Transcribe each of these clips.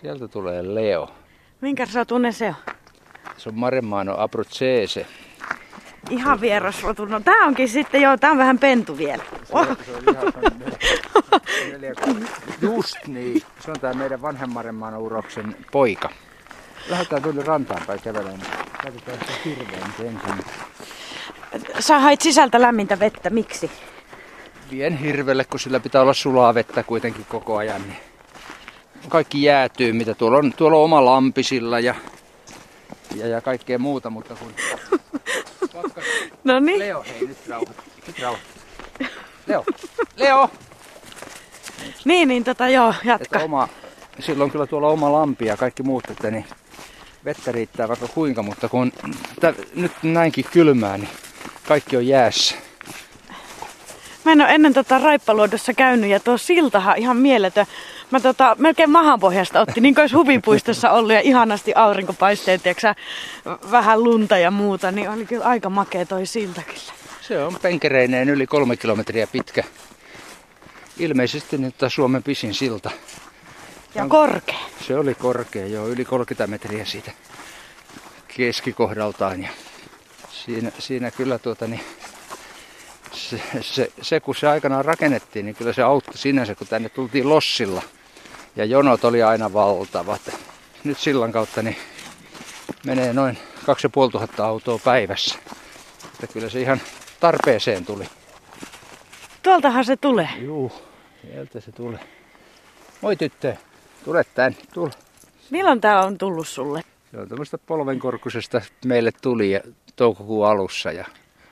Sieltä tulee Leo. Minkä rotunen se on? Se on Maremano abruzzese. Ihan vierasrotu. No tää onkin sitten, joo, tää on vähän pentu vielä. Oh. Se on ihan se on neljä, Just niin. Se on tää meidän vanhan Maremano uroksen poika. Lähdetään tuonne rantaan päin kävelemään. Katsotaan sitä hirveän ensin. Sä hait sisältä lämmintä vettä, miksi? Vien hirvelle, kun sillä pitää olla sulaa vettä kuitenkin koko ajan. Niin kaikki jäätyy, mitä tuolla on. Tuolla on oma lampisilla ja, ja, ja kaikkea muuta, mutta kun... Pakka... No niin. Leo, hei nyt rauhoit. Leo, Leo! Niin, niin tota joo, jatka. Että oma, silloin kyllä tuolla oma lampi ja kaikki muut, että niin vettä riittää vaikka kuinka, mutta kun tä, nyt näinkin kylmää, niin kaikki on jäässä. Mä en ole ennen tota raippaluodossa käynyt ja tuo siltahan ihan mieletön. Mä tota, melkein mahanpohjasta otti, niin kuin olisi huvipuistossa ollut ja ihanasti aurinkopaisteet, ja vähän lunta ja muuta, niin oli kyllä aika makea toi silta kyllä. Se on penkereineen yli kolme kilometriä pitkä. Ilmeisesti nyt tämä Suomen pisin silta. Ja on, korkea. Se oli korkea, joo, yli 30 metriä siitä keskikohdaltaan. Ja siinä, siinä kyllä tuota, niin, se, se, se, kun se aikanaan rakennettiin, niin kyllä se auttoi sinänsä, kun tänne tultiin lossilla. Ja jonot oli aina valtavat. Nyt sillan kautta niin menee noin 2500 autoa päivässä. Että kyllä se ihan tarpeeseen tuli. Tuoltahan se tulee. Juu, sieltä se tulee. Moi tyttö, tule tän, tule. Milloin tää on tullut sulle? Se on tämmöistä polvenkorkusesta meille tuli ja toukokuun alussa ja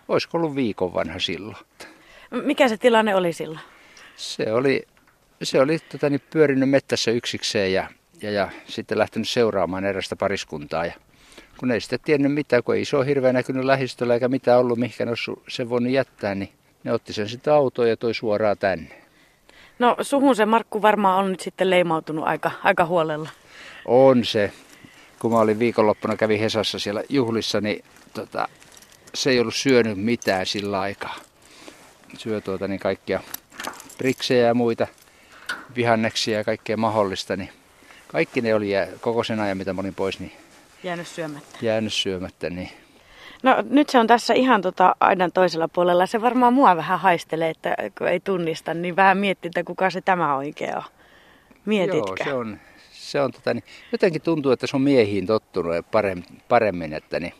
olisiko ollut viikon vanha silloin. Mikä se tilanne oli silloin? Se oli, se oli tota, niin pyörinyt mettässä yksikseen ja, ja, ja sitten lähtenyt seuraamaan erästä pariskuntaa. Ja kun ei sitten tiennyt mitään, kun ei iso hirveä näkynyt lähistöllä eikä mitään ollut, mihinkä sen voinut jättää, niin ne otti sen sitten autoon ja toi suoraan tänne. No suhun se Markku varmaan on nyt sitten leimautunut aika, aika huolella. On se. Kun mä olin viikonloppuna, kävin Hesassa siellä juhlissa, niin tota, se ei ollut syönyt mitään sillä aikaa. Syö tuota niin kaikkia priksejä ja muita vihanneksia ja kaikkea mahdollista, niin kaikki ne oli koko sen ajan, mitä mä olin pois, niin jäänyt syömättä. Jäänyt syömättä, niin. No nyt se on tässä ihan tota aidan toisella puolella. Se varmaan mua vähän haistelee, että kun ei tunnista, niin vähän miettii, että kuka se tämä oikein on. Mietitkö? Joo, se on, se on tota, niin, jotenkin tuntuu, että se on miehiin tottunut paremmin, paremmin että niin,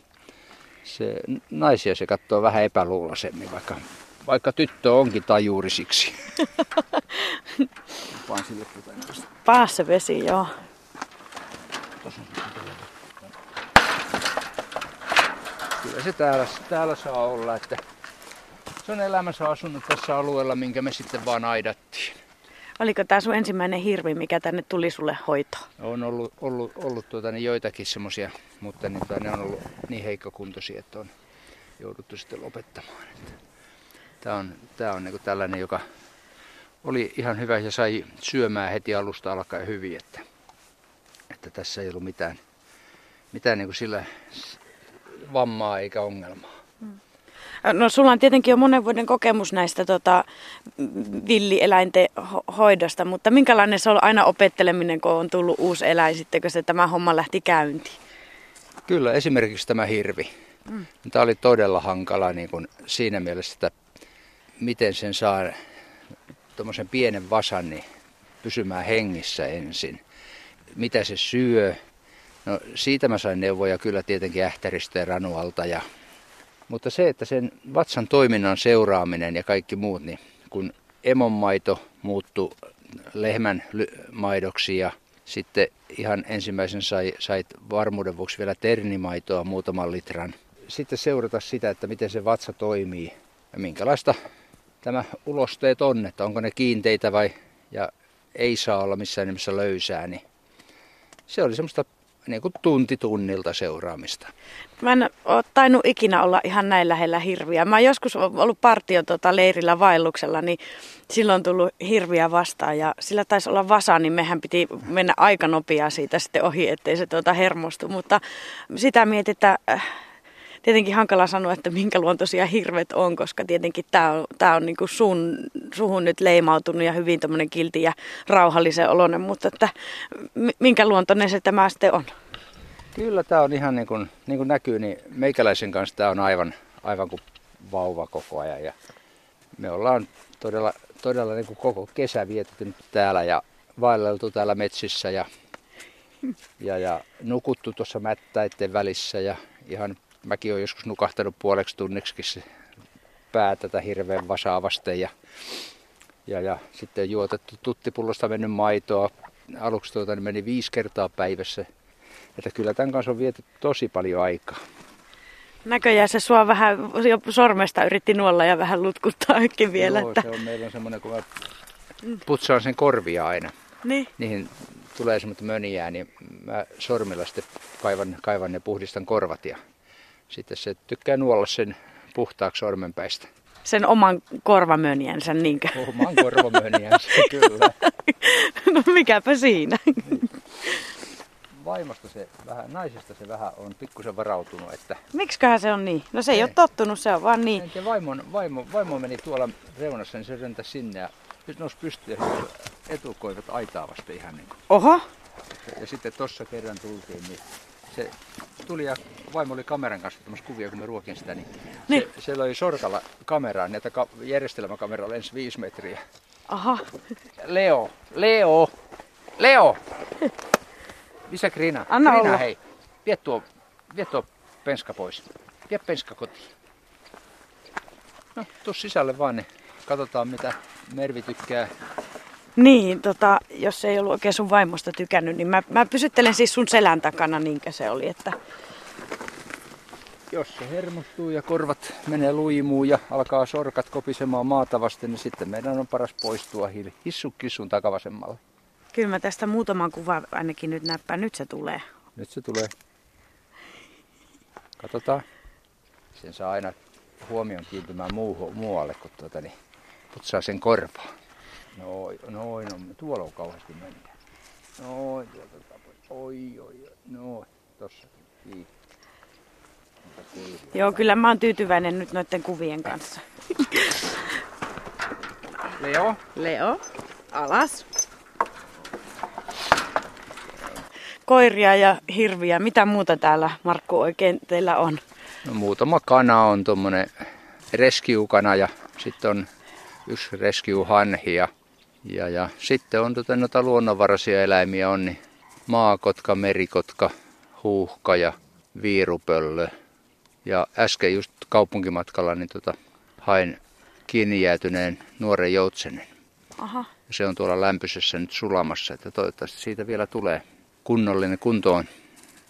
se, naisia se katsoo vähän epäluuloisemmin, vaikka, vaikka tyttö onkin tajuuri siksi. Päässä vesi, joo. Kyllä se täällä, täällä saa olla, että se on elämänsä asunut tässä alueella, minkä me sitten vaan aidattiin. Oliko tämä sun ensimmäinen hirvi, mikä tänne tuli sulle hoitoon? On ollut, ollut, ollut tuota, niin joitakin semmoisia, mutta niin, ne on ollut niin heikkokuntoisia, että on jouduttu sitten lopettamaan. Tämä on, tämä on niin tällainen, joka oli ihan hyvä ja sai syömään heti alusta alkaen hyvin, että, että tässä ei ollut mitään, mitään niin sillä vammaa eikä ongelmaa. No sulla on tietenkin jo monen vuoden kokemus näistä tota, villieläinten hoidosta, mutta minkälainen se on aina opetteleminen, kun on tullut uusi eläin sitten, kun se tämä homma lähti käyntiin? Kyllä, esimerkiksi tämä hirvi. Mm. Tämä oli todella hankala niin kuin siinä mielessä, että miten sen saa tuommoisen pienen vasan niin pysymään hengissä ensin. Mitä se syö. No siitä mä sain neuvoja kyllä tietenkin ähtäristä ja ranualta. Ja... Mutta se, että sen vatsan toiminnan seuraaminen ja kaikki muut, niin kun emonmaito muuttui lehmän maidoksi ja sitten ihan ensimmäisen sai, sait varmuuden vuoksi vielä ternimaitoa muutaman litran. Sitten seurata sitä, että miten se vatsa toimii ja minkälaista tämä ulosteet on, että onko ne kiinteitä vai ja ei saa olla missään nimessä löysää, niin se oli semmoista niin kuin tunti tunnilta seuraamista. Mä en ole tainnut ikinä olla ihan näin lähellä hirviä. Mä joskus ollut partio tota leirillä vaelluksella, niin silloin on tullut hirviä vastaan ja sillä taisi olla vasa, niin mehän piti mennä aika nopeaa siitä sitten ohi, ettei se tuota hermostu. Mutta sitä mietit, että äh, tietenkin hankala sanoa, että minkä luontoisia hirvet on, koska tietenkin tämä on, tää on niinku sun, suhun nyt leimautunut ja hyvin tämmöinen kilti ja rauhallisen oloinen, mutta että minkä luontoinen se tämä sitten on? Kyllä tämä on ihan niin kuin, niin kuin näkyy, niin meikäläisen kanssa tämä on aivan, aivan kuin vauva koko ajan. Ja me ollaan todella, todella niin kuin koko kesä vietetty täällä ja vaelleltu täällä metsissä ja, ja, ja nukuttu tuossa mättäiden välissä ja ihan mäkin olen joskus nukahtanut puoleksi tunniksi pää tätä hirveän vasaavasten ja, ja, ja sitten juotettu tuttipullosta mennyt maitoa. Aluksi tuota, niin meni viisi kertaa päivässä. Että kyllä tämän kanssa on viety tosi paljon aikaa. Näköjään se sua vähän jo sormesta yritti nuolla ja vähän lutkuttaakin vielä. Joo, että... se on, meillä on semmoinen, kun mä putsaan sen korvia aina. Niin. Niihin tulee semmoista möniää, niin mä sormilla sitten kaivan, kaivan ja puhdistan korvat ja sitten se tykkää nuolla sen puhtaaksi sormenpäistä. Sen oman korvamöniänsä, niinkö? Oman korvamöniänsä, kyllä. no mikäpä siinä. Vaimosta se vähän, naisesta se vähän on pikkusen varautunut, että... Miksiköhän se on niin? No se ei, ei. ole tottunut, se on vaan niin. Enkä vaimo, vaimo, vaimo meni tuolla reunassa, niin se röntäsi sinne ja nousi pystyyn ja etukoivat aitaa vasta ihan niin kuin. Oho. Ja sitten tuossa kerran tultiin, niin se tuli ja vaimo oli kameran kanssa ottamassa kuvia, kun mä ruokin sitä, niin, niin. Se, siellä oli sorkalla kameraa, että ka- järjestelmäkamera lensi viisi metriä. Aha. Leo, Leo, Leo! Missä Krina? Anna Krina, olla. hei, vie tuo, vie tuo penska pois. Vie penska kotiin. No, tuu sisälle vaan, niin katsotaan mitä Mervi tykkää niin, tota, jos ei ollut oikein sun vaimosta tykännyt, niin mä, mä pysyttelen siis sun selän takana, niinkö se oli, että... Jos se hermostuu ja korvat menee luimuun ja alkaa sorkat kopisemaan maata vasten, niin sitten meidän on paras poistua hiili. Hissu kissun takavasemmalle. Kyllä mä tästä muutaman kuvan ainakin nyt näppään. Nyt se tulee. Nyt se tulee. Katsotaan. Sen saa aina huomion kiintymään muu, muualle, kun tuota, niin, putsaa sen korvaa. Noin, noin, no, tuolla on kauheasti mennä. Noin, tuolta tapoin. Oi, oi, oi, noin, tossakin. Kiitos. Joo, kyllä mä oon tyytyväinen nyt noiden kuvien kanssa. Leo. Leo, alas. Koiria ja hirviä. Mitä muuta täällä, Markku, oikein teillä on? No, muutama kana on tuommoinen rescue-kana ja sitten on yksi rescue-hanhi ja ja, ja sitten on tota, noita luonnonvaraisia eläimiä on, niin maakotka, merikotka, huuhka ja viirupöllö. Ja äsken just kaupunkimatkalla niin tota, hain kiinni jäätyneen nuoren joutsenen. Aha. Se on tuolla lämpöisessä nyt sulamassa, että toivottavasti siitä vielä tulee kunnollinen kuntoon,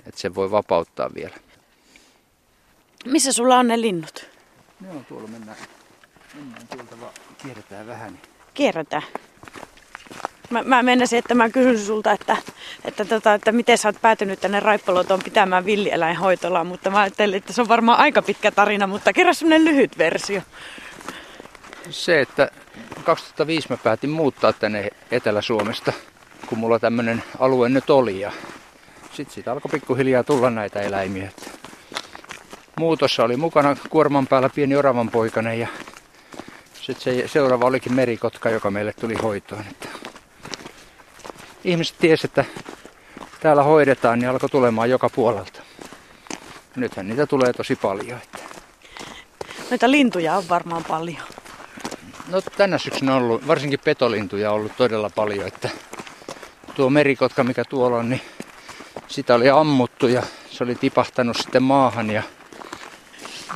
että se voi vapauttaa vielä. Missä sulla on ne linnut? Ne on tuolla, mennään, mennään tuolta vaan, kierretään vähän. Kierretään. Mä, mä että mä kysyn sulta, että, että, tota, että miten sä oot päätynyt tänne Raippalotoon pitämään villieläinhoitolaa, mutta mä ajattelin, että se on varmaan aika pitkä tarina, mutta kerro semmonen lyhyt versio. Se, että 2005 mä päätin muuttaa tänne Etelä-Suomesta, kun mulla tämmönen alue nyt oli ja sitten siitä alkoi pikkuhiljaa tulla näitä eläimiä. Muutossa oli mukana kuorman päällä pieni oravan poikainen ja sitten se seuraava olikin merikotka, joka meille tuli hoitoon. Että ihmiset tiesi, että täällä hoidetaan, niin alkoi tulemaan joka puolelta. Nythän niitä tulee tosi paljon. Että... Noita lintuja on varmaan paljon. No tänä syksynä on ollut, varsinkin petolintuja on ollut todella paljon, että tuo merikotka mikä tuolla on, niin sitä oli ammuttu ja se oli tipahtanut sitten maahan ja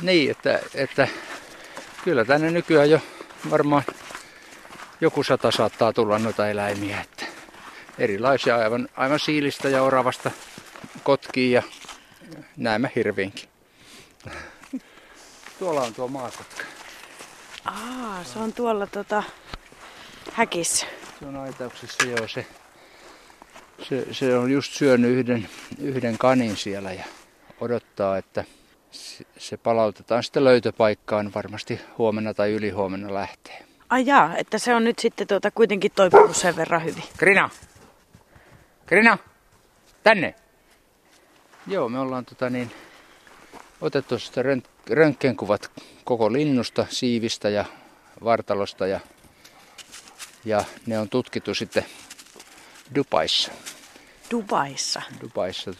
niin, että, että kyllä tänne nykyään jo varmaan joku sata saattaa tulla noita eläimiä. Että erilaisia aivan, aivan siilistä ja oravasta kotkiin ja näemme hirviinkin. Tuolla on tuo maakotka. Aa, se on tuolla tota, häkissä. Se on aitauksessa, joo. Se, se, se on just syönyt yhden, yhden kanin siellä ja odottaa, että se palautetaan sitten löytöpaikkaan varmasti huomenna tai ylihuomenna lähtee. Ai jaa, että se on nyt sitten tuota kuitenkin toipunut sen verran hyvin. Krina! Krina! Tänne! Joo, me ollaan tota niin, otettu sitä röntgenkuvat koko linnusta, siivistä ja vartalosta ja, ja ne on tutkittu sitten Dubaissa. Dubaissa? Dubaissa,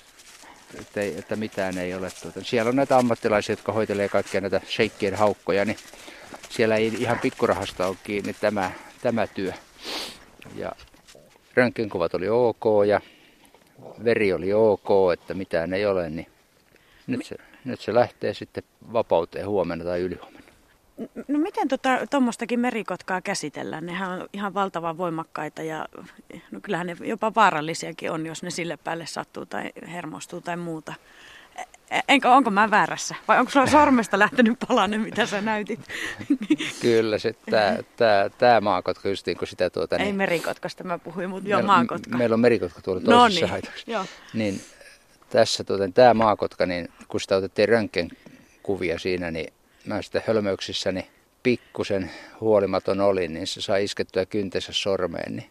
että, ei, että mitään ei ole. Tuota. Siellä on näitä ammattilaisia, jotka hoitelee kaikkia näitä sheikkien haukkoja, niin siellä ei ihan pikkurahasta ole kiinni tämä, tämä työ. Ja röntgenkuvat oli ok ja veri oli ok, että mitään ei ole, niin nyt se, nyt se lähtee sitten vapauteen huomenna tai ylihuomenna. No miten tuommoistakin tota, merikotkaa käsitellään? Nehän on ihan valtavan voimakkaita ja no kyllähän ne jopa vaarallisiakin on, jos ne sille päälle sattuu tai hermostuu tai muuta. E, enkä, onko mä väärässä? Vai onko sulla sormesta lähtenyt palanen, mitä sä näytit? Kyllä, se, tää, tää, tää maakotka just niin kuin sitä tuota... Ei niin, merikotkasta mä puhuin, mutta joo maakotka. Meillä on merikotka tuolla toisessa no niin, Joo. Niin tässä tuota, tämä maakotka, niin kun sitä otettiin röntgen kuvia siinä, niin mä sitten hölmöyksissäni pikkusen huolimaton olin, niin se sai iskettyä kyntensä sormeen. Niin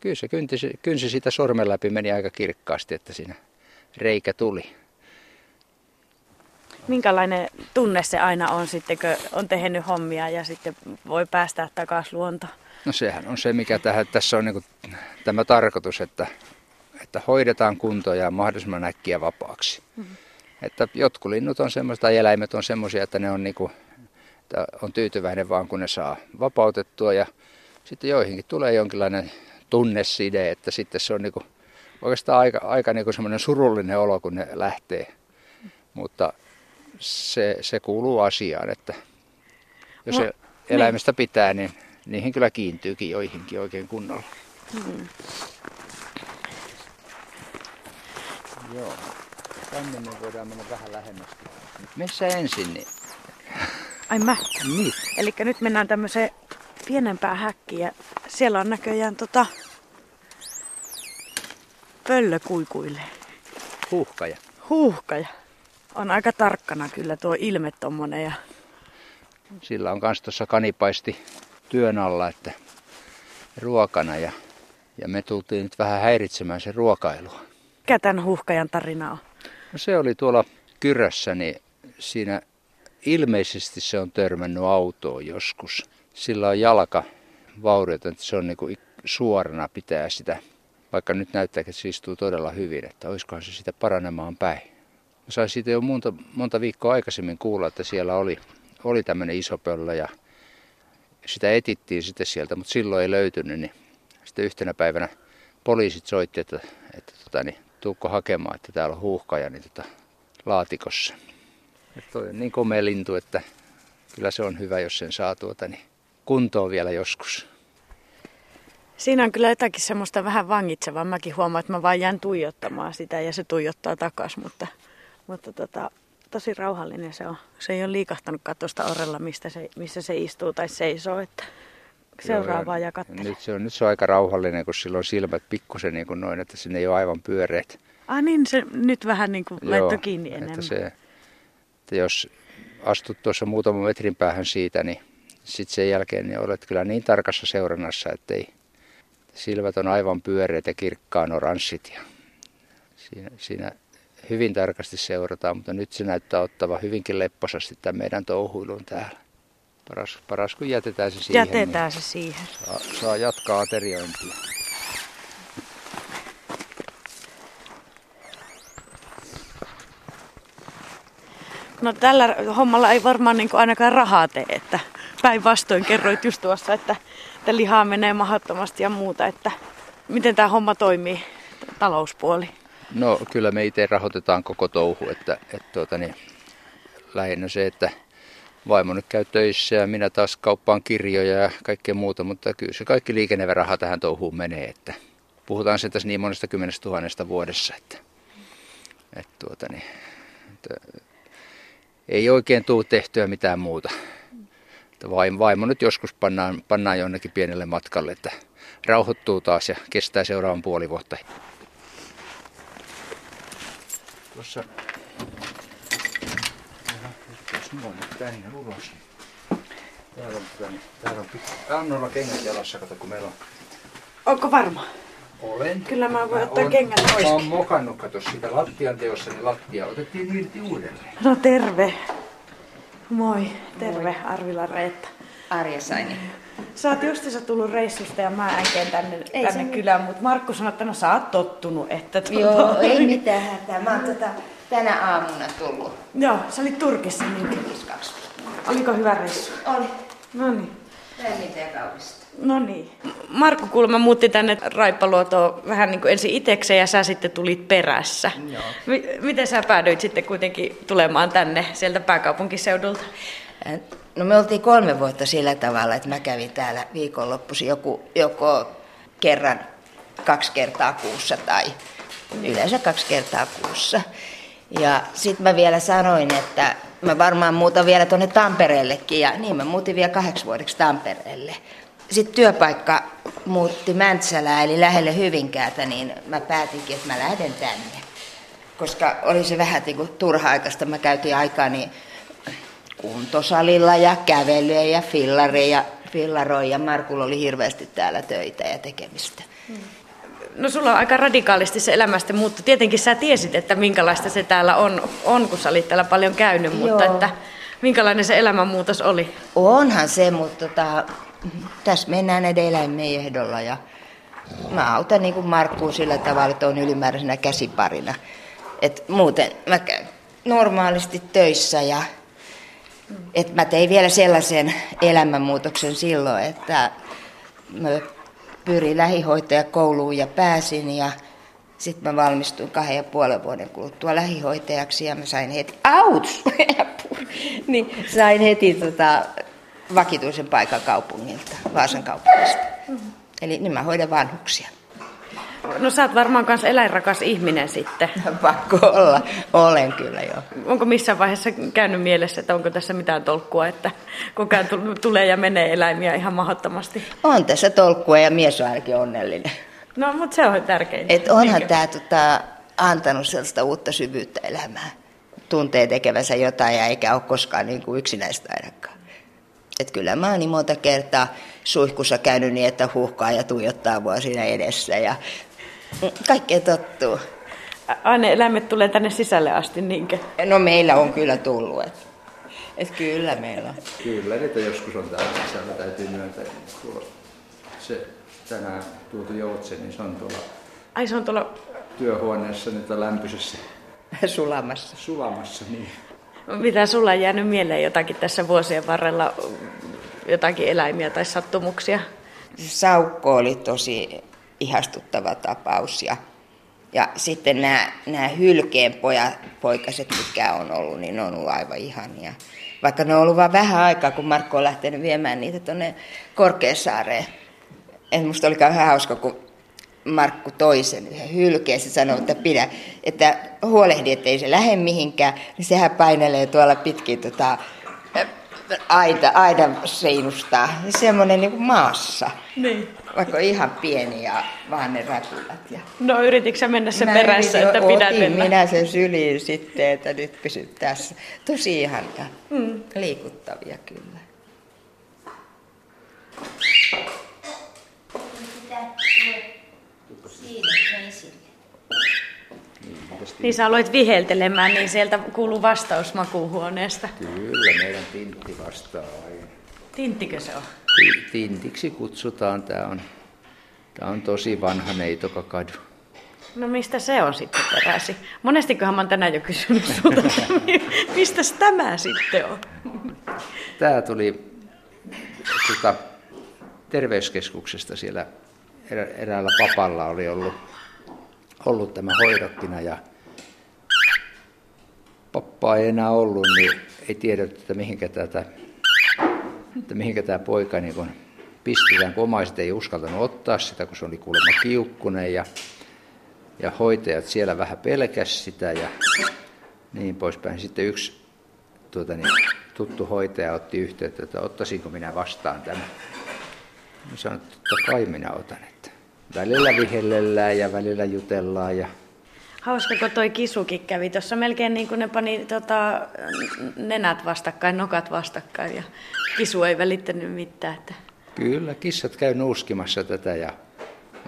kyllä se kynsi, kynsi siitä sormen läpi meni aika kirkkaasti, että siinä reikä tuli. Minkälainen tunne se aina on sitten, kun on tehnyt hommia ja sitten voi päästä takaisin luontoon? No sehän on se, mikä tähän, tässä on niin kuin, tämä tarkoitus, että, että hoidetaan kuntoa ja mahdollisimman äkkiä vapaaksi. Mm-hmm. Että jotkut linnut on semmoista, tai eläimet on semmoisia, että ne on, niinku, että on tyytyväinen vaan kun ne saa vapautettua. Ja sitten joihinkin tulee jonkinlainen tunneside, että sitten se on niinku, oikeastaan aika, aika niinku semmoinen surullinen olo, kun ne lähtee. Mutta se, se kuuluu asiaan, että jos no, niin. eläimestä niin. pitää, niin niihin kyllä kiintyykin joihinkin oikein kunnolla. Hmm. Joo. Tänne me voidaan mennä vähän lähemmästi. Missä ensin? Niin? Ai mä? Niin. Eli nyt mennään tämmöiseen pienempään häkkiin ja siellä on näköjään tota pöllö kuikuille. Huuhkaja. Huuhkaja. On aika tarkkana kyllä tuo ilme tommonen ja... Sillä on kans tuossa kanipaisti työn alla, että ruokana ja, ja me tultiin nyt vähän häiritsemään sen ruokailua. Mikä tämän huuhkajan tarina on? No se oli tuolla Kyrössä, niin siinä ilmeisesti se on törmännyt autoon joskus. Sillä on jalka vaurioita, että se on niin kuin suorana pitää sitä. Vaikka nyt näyttää, että se istuu todella hyvin, että olisikohan se sitä paranemaan päin. Mä sain siitä jo monta, monta viikkoa aikaisemmin kuulla, että siellä oli, oli tämmöinen iso pöllö ja sitä etittiin sitten sieltä, mutta silloin ei löytynyt. Niin sitten yhtenä päivänä poliisit soitti, että, että tota, niin, tuukko hakemaan, että täällä on huuhkaja niin tota, laatikossa. Et toi on niin komea lintu, että kyllä se on hyvä, jos sen saa tuota, niin kuntoon vielä joskus. Siinä on kyllä jotakin semmoista vähän vangitsevaa. Mäkin huomaan, että mä vaan jään tuijottamaan sitä ja se tuijottaa takas, mutta, mutta tota, tosi rauhallinen se on. Se ei ole liikahtanut katosta orella, mistä se, missä se istuu tai seisoo. Että seuraavaa ja katselee. Nyt se, on, nyt se on aika rauhallinen, kun sillä on silmät pikkusen niin kuin noin, että sinne ei ole aivan pyöreät. Ah niin, se nyt vähän niin kuin laittoi kiinni enemmän. Että se, että jos astut tuossa muutaman metrin päähän siitä, niin sitten sen jälkeen niin olet kyllä niin tarkassa seurannassa, että ei, silmät on aivan pyöreät ja kirkkaan oranssit. Ja siinä, siinä hyvin tarkasti seurataan, mutta nyt se näyttää ottava hyvinkin lepposasti tämän meidän touhuilun täällä. Paras, paras kun jätetään se siihen. Jätetään niin se siihen. Saa, saa jatkaa ateriointia. No tällä hommalla ei varmaan niin ainakaan rahaa tee, että päinvastoin kerroit just tuossa, että, että lihaa menee mahdottomasti ja muuta, että miten tämä homma toimii, talouspuoli? No kyllä me itse rahoitetaan koko touhu, että, että tuota, niin, lähinnä se, että vaimo nyt käy töissä ja minä taas kauppaan kirjoja ja kaikkea muuta, mutta kyllä se kaikki liikennevä tähän touhuun menee, että puhutaan sen tässä niin monesta kymmenestä tuhannesta vuodessa, että, että, tuota niin, että ei oikein tule tehtyä mitään muuta. Vaimo, vaimo nyt joskus pannaan, pannaan jonnekin pienelle matkalle, että rauhoittuu taas ja kestää seuraavan puoli vuotta. Tuossa noin tänne ulos. Täällä on, tänne, täällä on Annolla kengät jalassa, kato kun meillä on. Onko varma? Olen. Kyllä mä voin ottaa kengät pois. Mä oon mokannut, kato sitä lattian teossa, niin lattia otettiin irti uudelleen. No terve. Moi. Terve Arvila Reetta. Arja Saini. Sä oot justiinsa tullut reissusta ja mä änkeen tänne, ei tänne kylään, mutta Markku sanoi, että no sä oot tottunut. Että tuota... Joo, ei mitään hätää. Mä oon tota, tänä aamuna tullut. Joo, sä olit Turkissa niin. Oliko hyvä reissu? Oli. No niin. No niin. Markku Kulma muutti tänne Raippaluotoon vähän niin kuin ensin itekseen ja sä sitten tulit perässä. Joo. M- miten sä päädyit sitten kuitenkin tulemaan tänne sieltä pääkaupunkiseudulta? No me oltiin kolme vuotta sillä tavalla, että mä kävin täällä viikonloppuisin joku, joko kerran kaksi kertaa kuussa tai yleensä kaksi kertaa kuussa. Ja sitten mä vielä sanoin, että mä varmaan muutan vielä tuonne Tampereellekin ja niin mä muutin vielä kahdeksi vuodeksi Tampereelle. Sitten työpaikka muutti Mäntsälää eli lähelle Hyvinkäätä, niin mä päätinkin, että mä lähden tänne. Koska oli se vähän niin kuin turha-aikaista, mä käytin aikaa niin kuntosalilla ja kävelyä ja fillareja, fillaroja. Ja Markulla oli hirveästi täällä töitä ja tekemistä. No sulla on aika radikaalisti se elämästä mutta Tietenkin sä tiesit, että minkälaista se täällä on, on kun sä olit täällä paljon käynyt, mutta että minkälainen se elämänmuutos oli? Onhan se, mutta tota, tässä mennään näiden eläimien ehdolla ja mä autan niin kuin Markkuun sillä tavalla, että on ylimääräisenä käsiparina. Et muuten mä käyn normaalisti töissä ja et mä tein vielä sellaisen elämänmuutoksen silloin, että mä pyrin lähihoitajakouluun ja pääsin ja sitten mä valmistuin kahden ja puolen vuoden kuluttua lähihoitajaksi ja mä sain heti, auts, niin sain heti tota, vakituisen paikan kaupungilta, Vaasan kaupungista. Eli niin mä hoidan vanhuksia. No sä oot varmaan myös eläinrakas ihminen sitten. Pakko olla. Olen kyllä jo. Onko missään vaiheessa käynyt mielessä, että onko tässä mitään tolkkua, että koko ajan tulee ja menee eläimiä ihan mahdottomasti? On tässä tolkkua ja mies on ainakin onnellinen. No, mutta se on tärkein. Et onhan tämä tota, antanut sellaista uutta syvyyttä elämään. Tuntee tekevänsä jotain ja eikä ole koskaan niin kuin yksinäistä ainakaan. Et kyllä mä oon niin monta kertaa suihkussa käynyt niin, että huhkaa ja tuijottaa mua siinä edessä. Ja kaikkea tottuu. Aine eläimet tulee tänne sisälle asti, niinkö? No meillä on kyllä tullut. Et, et kyllä meillä on. Kyllä, niitä joskus on täällä sisällä, täytyy myöntää. Tuolla se tänään tuotu joutse, niin se on tuolla Ai se on tuolla... työhuoneessa nyt on lämpöisessä Sulamassa. sulamassa. Niin. Mitä sulla on jäänyt mieleen jotakin tässä vuosien varrella, jotakin eläimiä tai sattumuksia? Saukko oli tosi ihastuttava tapaus ja, ja sitten nämä, nämä hylkeen poikaset, mitkä on ollut, niin ne on ollut aivan ihania. Vaikka ne on ollut vain vähän aikaa, kun Markko on lähtenyt viemään niitä tuonne Korkeasaareen. En musta oli vähän hauska, kun Markku toisen yhden hylkeen, se sanoi, että pidä, että huolehdi, ettei se lähde mihinkään, niin sehän painelee tuolla pitkin tota, aita, aidan seinusta, semmoinen niin kuin maassa. Niin. Vaikka ihan pieni ja vaan ne räpylät. Ja No yrititkö sä mennä sen Mä perässä, yritin- että pidät otin mennä? minä sen syliin sitten, että nyt pysyt tässä. Tosi ihania. Mm. Liikuttavia kyllä. Niin sä aloit viheltelemään, niin sieltä kuuluu vastaus makuuhuoneesta. Kyllä, meidän tintti vastaa aina. Tinttikö se on? Ti- Tintiksi kutsutaan, tämä on, tää on tosi vanha neitokakadu. No mistä se on sitten peräisin? Monestikohan mä oon tänään jo kysynyt sulta, mistä tämä sitten on? Tämä tuli tuota, terveyskeskuksesta siellä erä, eräällä papalla oli ollut, ollut tämä hoidokkina ja pappa ei enää ollut, niin ei tiedetty, että mihinkä, tätä, että mihinkä tämä poika niin kun pistetään, kun omaiset ei uskaltanut ottaa sitä, kun se oli kuulemma kiukkunen ja, ja hoitajat siellä vähän pelkäs sitä ja niin poispäin. Sitten yksi tuota, niin, tuttu hoitaja otti yhteyttä, että ottaisinko minä vastaan tämän. Mä sanoin, että totta kai minä otan. Että välillä vihellellään ja välillä jutellaan ja Hauska, kun toi kisukin kävi tuossa melkein niin kuin ne pani tota, nenät vastakkain, nokat vastakkain ja kisu ei välittänyt mitään. Että... Kyllä, kissat käy nuuskimassa tätä ja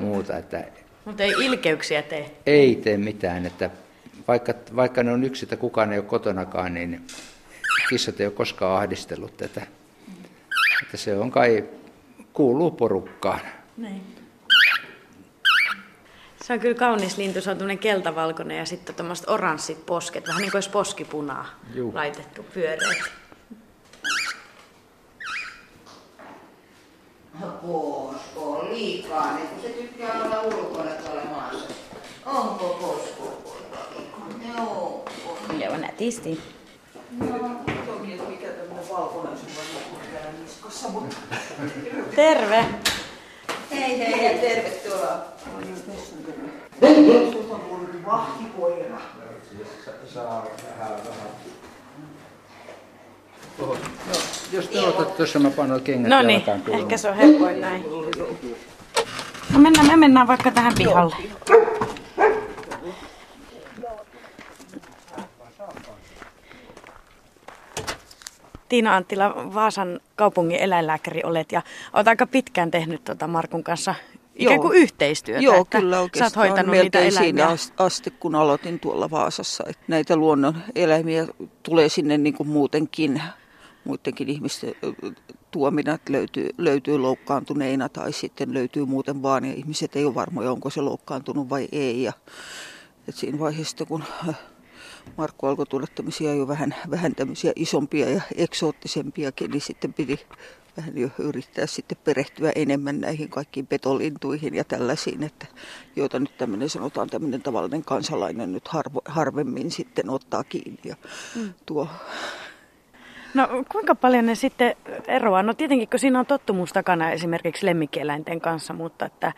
muuta, että Mutta ei ilkeyksiä tee? Ei tee mitään, että vaikka, vaikka ne on yksi, että kukaan ei ole kotonakaan, niin kissat ei ole koskaan ahdistellut tätä. Että se on kai, kuuluu porukkaan. Niin. Se on kyllä kaunis lintu, se on tämmöinen keltavalkoinen ja sitten tuommoiset oranssit posket, vähän niin kuin olisi poskipunaa Juh. laitettu pyöreät. Posko on liikaa, niin kun se tykkää olla ulkona tuolla maassa. Onko posko? Joo. Joo, nätisti. Terve. Hei hei ja tervetuloa. Sulta on tullut vahtikoira. Saa vähän, vähän. No, jos te otat tuossa, mä panon kengät No niin, ehkä se on helpoin näin. No mennään, me mennään vaikka tähän pihalle. Tiina Anttila, Vaasan kaupungin eläinlääkäri olet ja olet aika pitkään tehnyt tuota Markun kanssa ikään kuin yhteistyötä. Joo, kyllä oikeastaan. Sä oot hoitanut niitä eläimiä. siinä asti, kun aloitin tuolla Vaasassa. Että näitä luonnon eläimiä tulee sinne niin kuin muutenkin, muidenkin ihmisten tuomina, että löytyy, löytyy loukkaantuneina tai sitten löytyy muuten vaan ja ihmiset ei ole varmoja, onko se loukkaantunut vai ei. Ja, että siinä vaiheessa, kun Markku alkoi tulla tämmöisiä jo vähän, vähän tämmöisiä isompia ja eksoottisempiakin, niin sitten piti vähän jo yrittää sitten perehtyä enemmän näihin kaikkiin petolintuihin ja tällaisiin, että joita nyt tämmöinen sanotaan tämmöinen tavallinen kansalainen nyt harvo, harvemmin sitten ottaa kiinni ja mm. tuo No kuinka paljon ne sitten eroaa? No tietenkin, kun siinä on tottumus takana esimerkiksi lemmikkieläinten kanssa, mutta että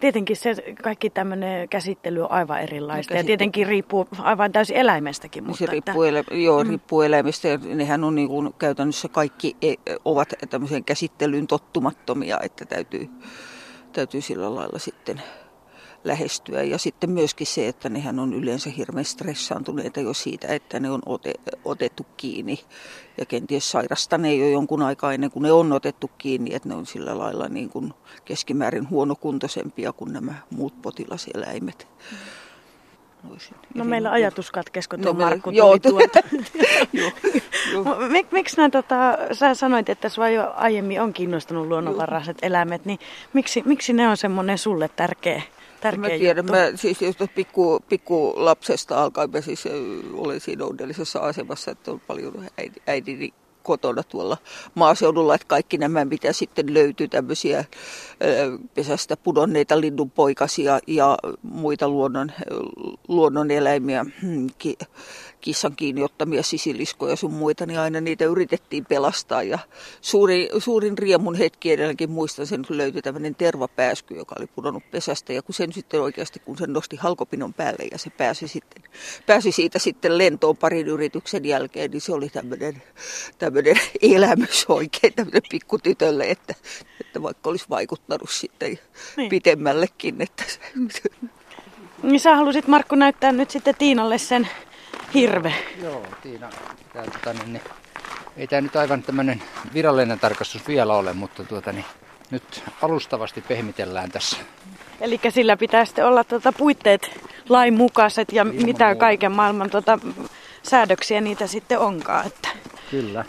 Tietenkin se kaikki tämmöinen käsittely on aivan erilaista no, ja tietenkin riippuu aivan täysin eläimestäkin. Mutta se riippuu, että... elä, joo, mm. riippuu eläimestä ja nehän on niin kuin käytännössä kaikki e, ovat tämmöiseen käsittelyyn tottumattomia, että täytyy, täytyy sillä lailla sitten lähestyä. Ja sitten myöskin se, että nehän on yleensä hirveän stressaantuneita jo siitä, että ne on ote, otettu kiinni. Ja kenties sairastaneen jo jonkun aikaa ennen kuin ne on otettu kiinni, että ne on sillä lailla niin kuin keskimäärin huonokuntoisempia kuin nämä muut potilaseläimet. Noisin. No meillä ajatus katkesi, kun no, Markku joo, tuli tuolta. joo, joo. Mik, miksi nämä, tota, sä sanoit, että sinua jo aiemmin on kiinnostunut luonnonvaraiset eläimet, niin miksi, miksi ne on semmoinen sulle tärkeä tärkeä mä tiedän, juttu. Mä siis jos pikku, pikku lapsesta alkaen mä siis olen siinä onnellisessa asemassa, että on paljon äiti, äidini kotona tuolla maaseudulla, että kaikki nämä, mitä sitten löytyy, tämmöisiä pesästä pudonneita linnunpoikasia ja muita luonnon, luonnon eläimiä, hmm, kissan kiinni ottamia sisiliskoja sun muita, niin aina niitä yritettiin pelastaa. Ja suuri, suurin riemun hetki edelläkin muistan sen, kun löytyi tämmöinen tervapääsky, joka oli pudonnut pesästä. Ja kun sen sitten oikeasti, kun sen nosti halkopinon päälle ja se pääsi, sitten, pääsi siitä sitten lentoon parin yrityksen jälkeen, niin se oli tämmöinen, tämmöinen elämys oikein tämmöinen pikkutytölle, että, että vaikka olisi vaikuttanut sitten niin. pitemmällekin. Että... Niin sä halusit Markku näyttää nyt sitten Tiinalle sen hirve. Joo, Tiina, tää, tota, niin, niin, ei tämä nyt aivan tämmöinen virallinen tarkastus vielä ole, mutta tuota, niin, nyt alustavasti pehmitellään tässä. Eli sillä pitää sitten olla tuota, puitteet lainmukaiset ja Ilman mitä muuta. kaiken maailman tuota, säädöksiä niitä sitten onkaan. Että. Kyllä.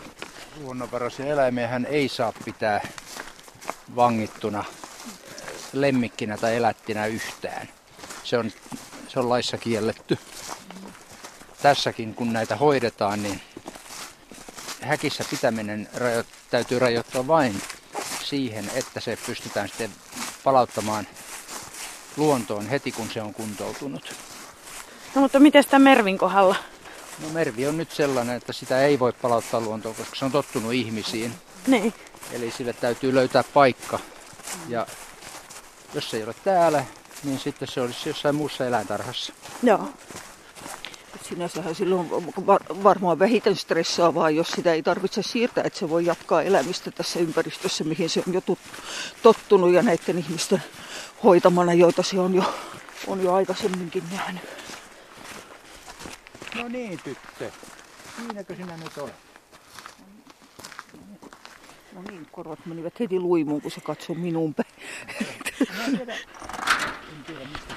Luonnonvaraisia eläimiähän ei saa pitää vangittuna lemmikkinä tai elättinä yhtään. Se on, se on laissa kielletty tässäkin kun näitä hoidetaan, niin häkissä pitäminen rajo- täytyy rajoittaa vain siihen, että se pystytään sitten palauttamaan luontoon heti kun se on kuntoutunut. No mutta miten sitä Mervin kohdalla? No Mervi on nyt sellainen, että sitä ei voi palauttaa luontoon, koska se on tottunut ihmisiin. Niin. Eli sille täytyy löytää paikka. Ja jos se ei ole täällä, niin sitten se olisi jossain muussa eläintarhassa. Joo sinänsähän silloin varmaan vähiten stressaavaa, jos sitä ei tarvitse siirtää, että se voi jatkaa elämistä tässä ympäristössä, mihin se on jo tottunut ja näiden ihmisten hoitamana, joita se on jo, on jo aikaisemminkin nähnyt. No niin, tyttö. Siinäkö sinä nyt olet? No niin, korvat menivät heti luimuun, kun se katsoi minuun päin. En tiedä mistä.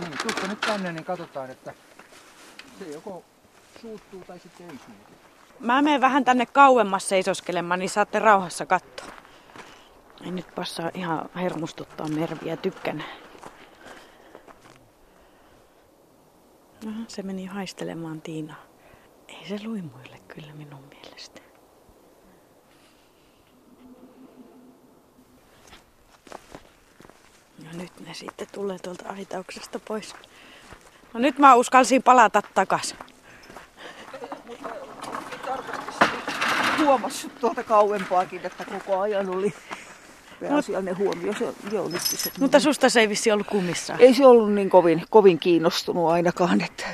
Niin, tuuppa nyt tänne, niin katsotaan, että se joko suuttuu tai sitten ei suutu. Mä menen vähän tänne kauemmas seisoskelemaan, niin saatte rauhassa katsoa. Ei nyt passaa ihan hermostuttaa merviä, tykkän. No, se meni haistelemaan Tiina. Ei se luimuille kyllä minun mielestä. No nyt ne sitten tulee tuolta aitauksesta pois. No nyt mä uskalsin palata takas. Huomassut tuolta kauempaakin, että koko ajan oli pääasiallinen huomio. Se, joo, nyt se, Mutta susta se ei vissi ollut kumissa. ei se ollut niin kovin, kovin kiinnostunut ainakaan, että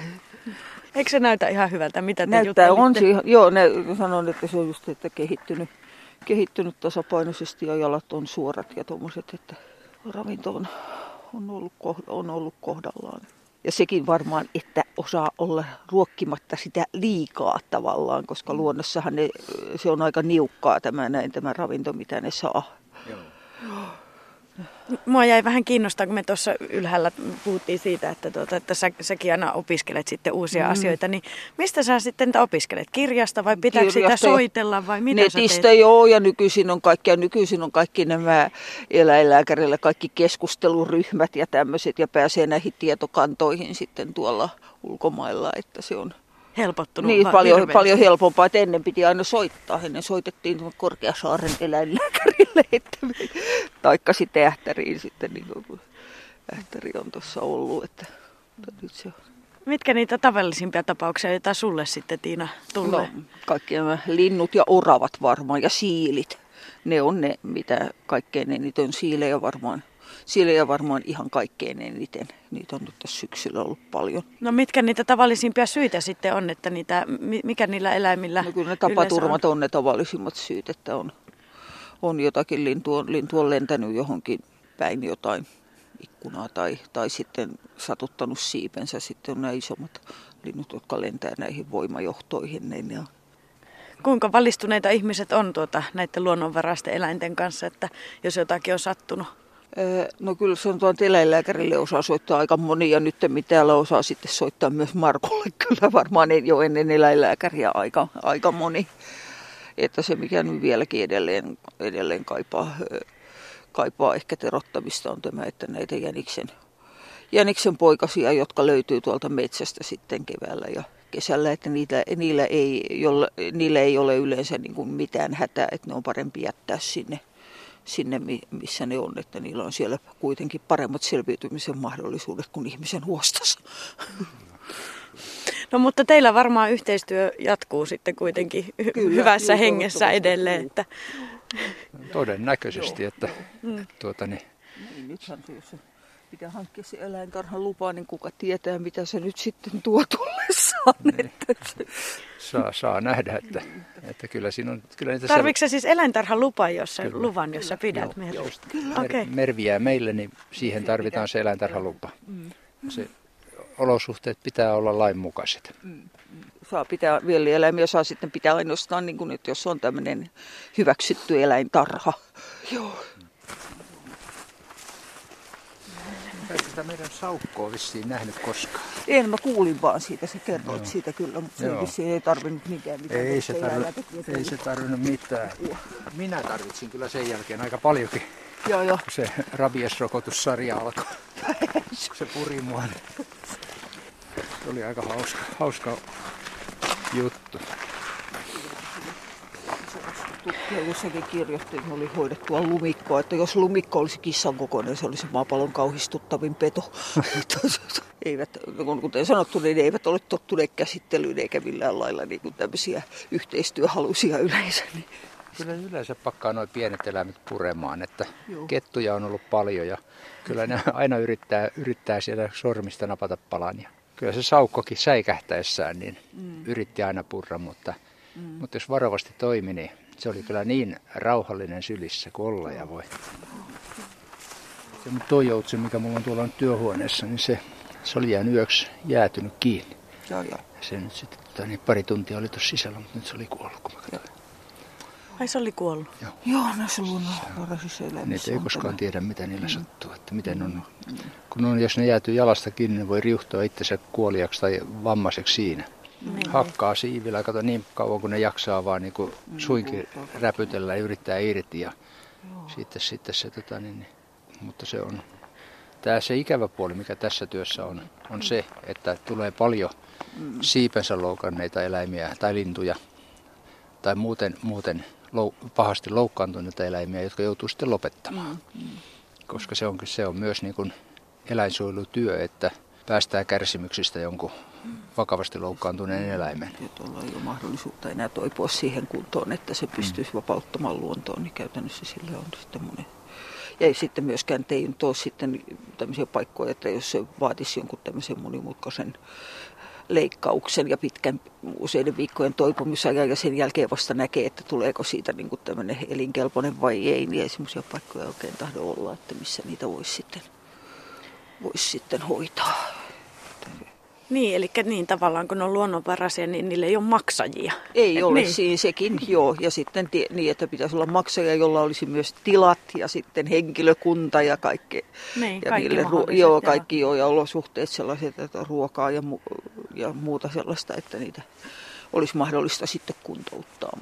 Eikö se näytä ihan hyvältä, mitä te näyttää on se, joo, ne sanon, että se on just, että kehittynyt, kehittynyt tasapainoisesti ja jalat on suorat ja tuommoiset, että ravinto on, on, ollut, on ollut kohdallaan. Ja sekin varmaan, että osaa olla ruokkimatta sitä liikaa tavallaan, koska luonnossahan ne, se on aika niukkaa tämä, näin, tämä ravinto, mitä ne saa. Mua jäi vähän kiinnostaa, kun me tuossa ylhäällä puhuttiin siitä, että, tuota, että sä, säkin aina opiskelet sitten uusia mm. asioita. Niin mistä sä sitten opiskelet? Kirjasta vai pitääkö sitä Kirjasta ja soitella vai mitä Netistä joo, ja nykyisin on kaikki, ja nykyisin on kaikki nämä eläinlääkärillä kaikki keskusteluryhmät ja tämmöiset, ja pääsee näihin tietokantoihin sitten tuolla ulkomailla, että se on Helpottunut niin paljon, hirveästi. paljon helpompaa, että ennen piti aina soittaa. Ennen soitettiin Korkeasaaren eläinlääkärille, että me, taikka sitten Ähtäriin sitten, niin kuin Ähtäri on tuossa ollut, että mutta nyt se on. Mitkä niitä tavallisimpia tapauksia, joita sulle sitten Tiina tulee? No, kaikki nämä linnut ja oravat varmaan ja siilit. Ne on ne, mitä kaikkein eniten on siilejä varmaan. Siilejä varmaan ihan kaikkein eniten. Niitä on nyt tässä syksyllä ollut paljon. No mitkä niitä tavallisimpia syitä sitten on, että niitä, mi- mikä niillä eläimillä No kyllä ne tapaturmat on ne tavallisimmat syyt, että on, on jotakin lintu on, lintu on lentänyt johonkin päin jotain ikkunaa tai, tai sitten satuttanut siipensä. Sitten on nämä isommat linnut, jotka lentää näihin voimajohtoihin. Niin ne on Kuinka valistuneita ihmiset on tuota, näiden luonnonvaraisten eläinten kanssa, että jos jotakin on sattunut? Öö, No kyllä se on tuon eläinlääkärille osaa soittaa aika moni ja nyt täällä osaa sitten soittaa myös Markulle kyllä varmaan jo ennen eläinlääkäriä aika, aika moni. Että se mikä nyt vieläkin edelleen, edelleen kaipaa, öö, kaipaa ehkä terottamista on tämä, että näitä jäniksen, jäniksen poikasia, jotka löytyy tuolta metsästä sitten keväällä ja kesällä, että niitä, niillä, ei, jolla, niillä ei ole yleensä niin kuin mitään hätää, että ne on parempi jättää sinne sinne, mi- missä ne on, että niillä on siellä kuitenkin paremmat selviytymisen mahdollisuudet kuin ihmisen huostassa. No mutta teillä varmaan yhteistyö jatkuu sitten kuitenkin hy- Kyllä, hyvässä juu, hengessä edelleen. Että Todennäköisesti, että tuota, niin, Niin, se, se pitää hankkia se eläintarhan lupa, niin kuka tietää, mitä se nyt sitten tuo tullessaan. Että se, saa, saa nähdä, että, että kyllä siinä on kyllä niitä tarvitsetko sä siis eläintarhan lupa, jos sä, Kyllä. luvan, jos sä pidät Joo, merviä? Kyllä. Okei. mer- merviää meille, niin siihen tarvitaan se eläintarhalupa. Se olosuhteet pitää olla lainmukaiset. saa pitää, villieläimiä saa sitten pitää ainoastaan, niin kuin nyt, jos on tämmöinen hyväksytty eläintarha. Joo. Ei tätä meidän saukkoa vissiin nähnyt koskaan. En, mä kuulin vaan siitä, se kerroit Joo. siitä kyllä, mutta se vissiin ei tarvinnut mitään. mitään Ei se, tarvi, ei se tarvinnut mitään. Minä tarvitsin kyllä sen jälkeen aika paljonkin, Joo, joo. kun se rabiesrokotussarja alkoi. se puri mua. Se oli aika hauska, hauska juttu. Tutkija jossakin kirjoitti, että oli hoidettua lumikkoa, että jos lumikko olisi kissan kokoinen, se olisi maapallon kauhistuttavin peto. eivät, kuten sanottu, niin ne eivät ole tottuneet käsittelyyn eikä millään lailla niin kuin tämmöisiä yhteistyöhalusia yleensä. Niin. Kyllä yleensä pakkaa noin pienet eläimet puremaan, että Joo. kettuja on ollut paljon ja kyllä ne aina yrittää, yrittää sieltä sormista napata palan. Ja kyllä se saukkokin säikähtäessään niin mm. yritti aina purra, mutta, mm. mutta jos varovasti toimi, niin se oli kyllä niin rauhallinen sylissä kuin olla ja voi. Se toi joutsen, mikä mulla on tuolla nyt työhuoneessa, niin se, se oli jäänyt yöksi jäätynyt kiinni. Joo, joo. Ja se nyt sitten tota, niin pari tuntia oli tuossa sisällä, mutta nyt se oli kuollut, kun mä katsoin. Ai se oli kuollut? Joo. Joo, näissä luonnonvaraisissa eläimissä Niitä ei on koskaan tämä. tiedä, mitä niillä sattuu, että miten on. Kun on, jos ne jäätyy jalasta kiinni, ne voi riuhtoa itsensä kuoliaksi tai vammaiseksi siinä. Niin. Hakkaa siivillä, kato niin kauan kun ne jaksaa vaan niin kuin suinkin räpytellä ja yrittää irti ja sitten, sitten se, tota, niin, niin, mutta se on, tämä se ikävä puoli, mikä tässä työssä on, on se, että tulee paljon siipensä loukanneita eläimiä tai lintuja tai muuten, muuten lou, pahasti loukkaantuneita eläimiä, jotka joutuu sitten lopettamaan. Koska se on, se on myös niin kuin eläinsuojelutyö, että päästään kärsimyksistä jonkun vakavasti loukkaantuneen eläimen. Ja tuolla ei ole mahdollisuutta enää toipua siihen kuntoon, että se pystyisi vapauttamaan luontoon, niin käytännössä sille on sitten monen. Ja ei sitten myöskään ei nyt ole sitten tämmöisiä paikkoja, että jos se vaatisi jonkun tämmöisen monimutkaisen leikkauksen ja pitkän useiden viikkojen toipumisajan ja sen jälkeen vasta näkee, että tuleeko siitä niin kuin tämmöinen elinkelpoinen vai ei, niin ei semmoisia paikkoja oikein tahdo olla, että missä niitä voisi sitten, voisi sitten hoitaa. Niin, eli niin tavallaan kun ne on luonnonvaraisia, niin niille ei ole maksajia. Ei Et ole niin. siinä sekin, joo. Ja sitten niin, että pitäisi olla maksaja, jolla olisi myös tilat ja sitten henkilökunta ja kaikki. Niin, ja kaikki niille, mahdolliset, joo, kaikki joo, ja olosuhteet sellaiset, että ruokaa ja, mu- ja muuta sellaista, että niitä olisi mahdollista sitten kuntouttaa.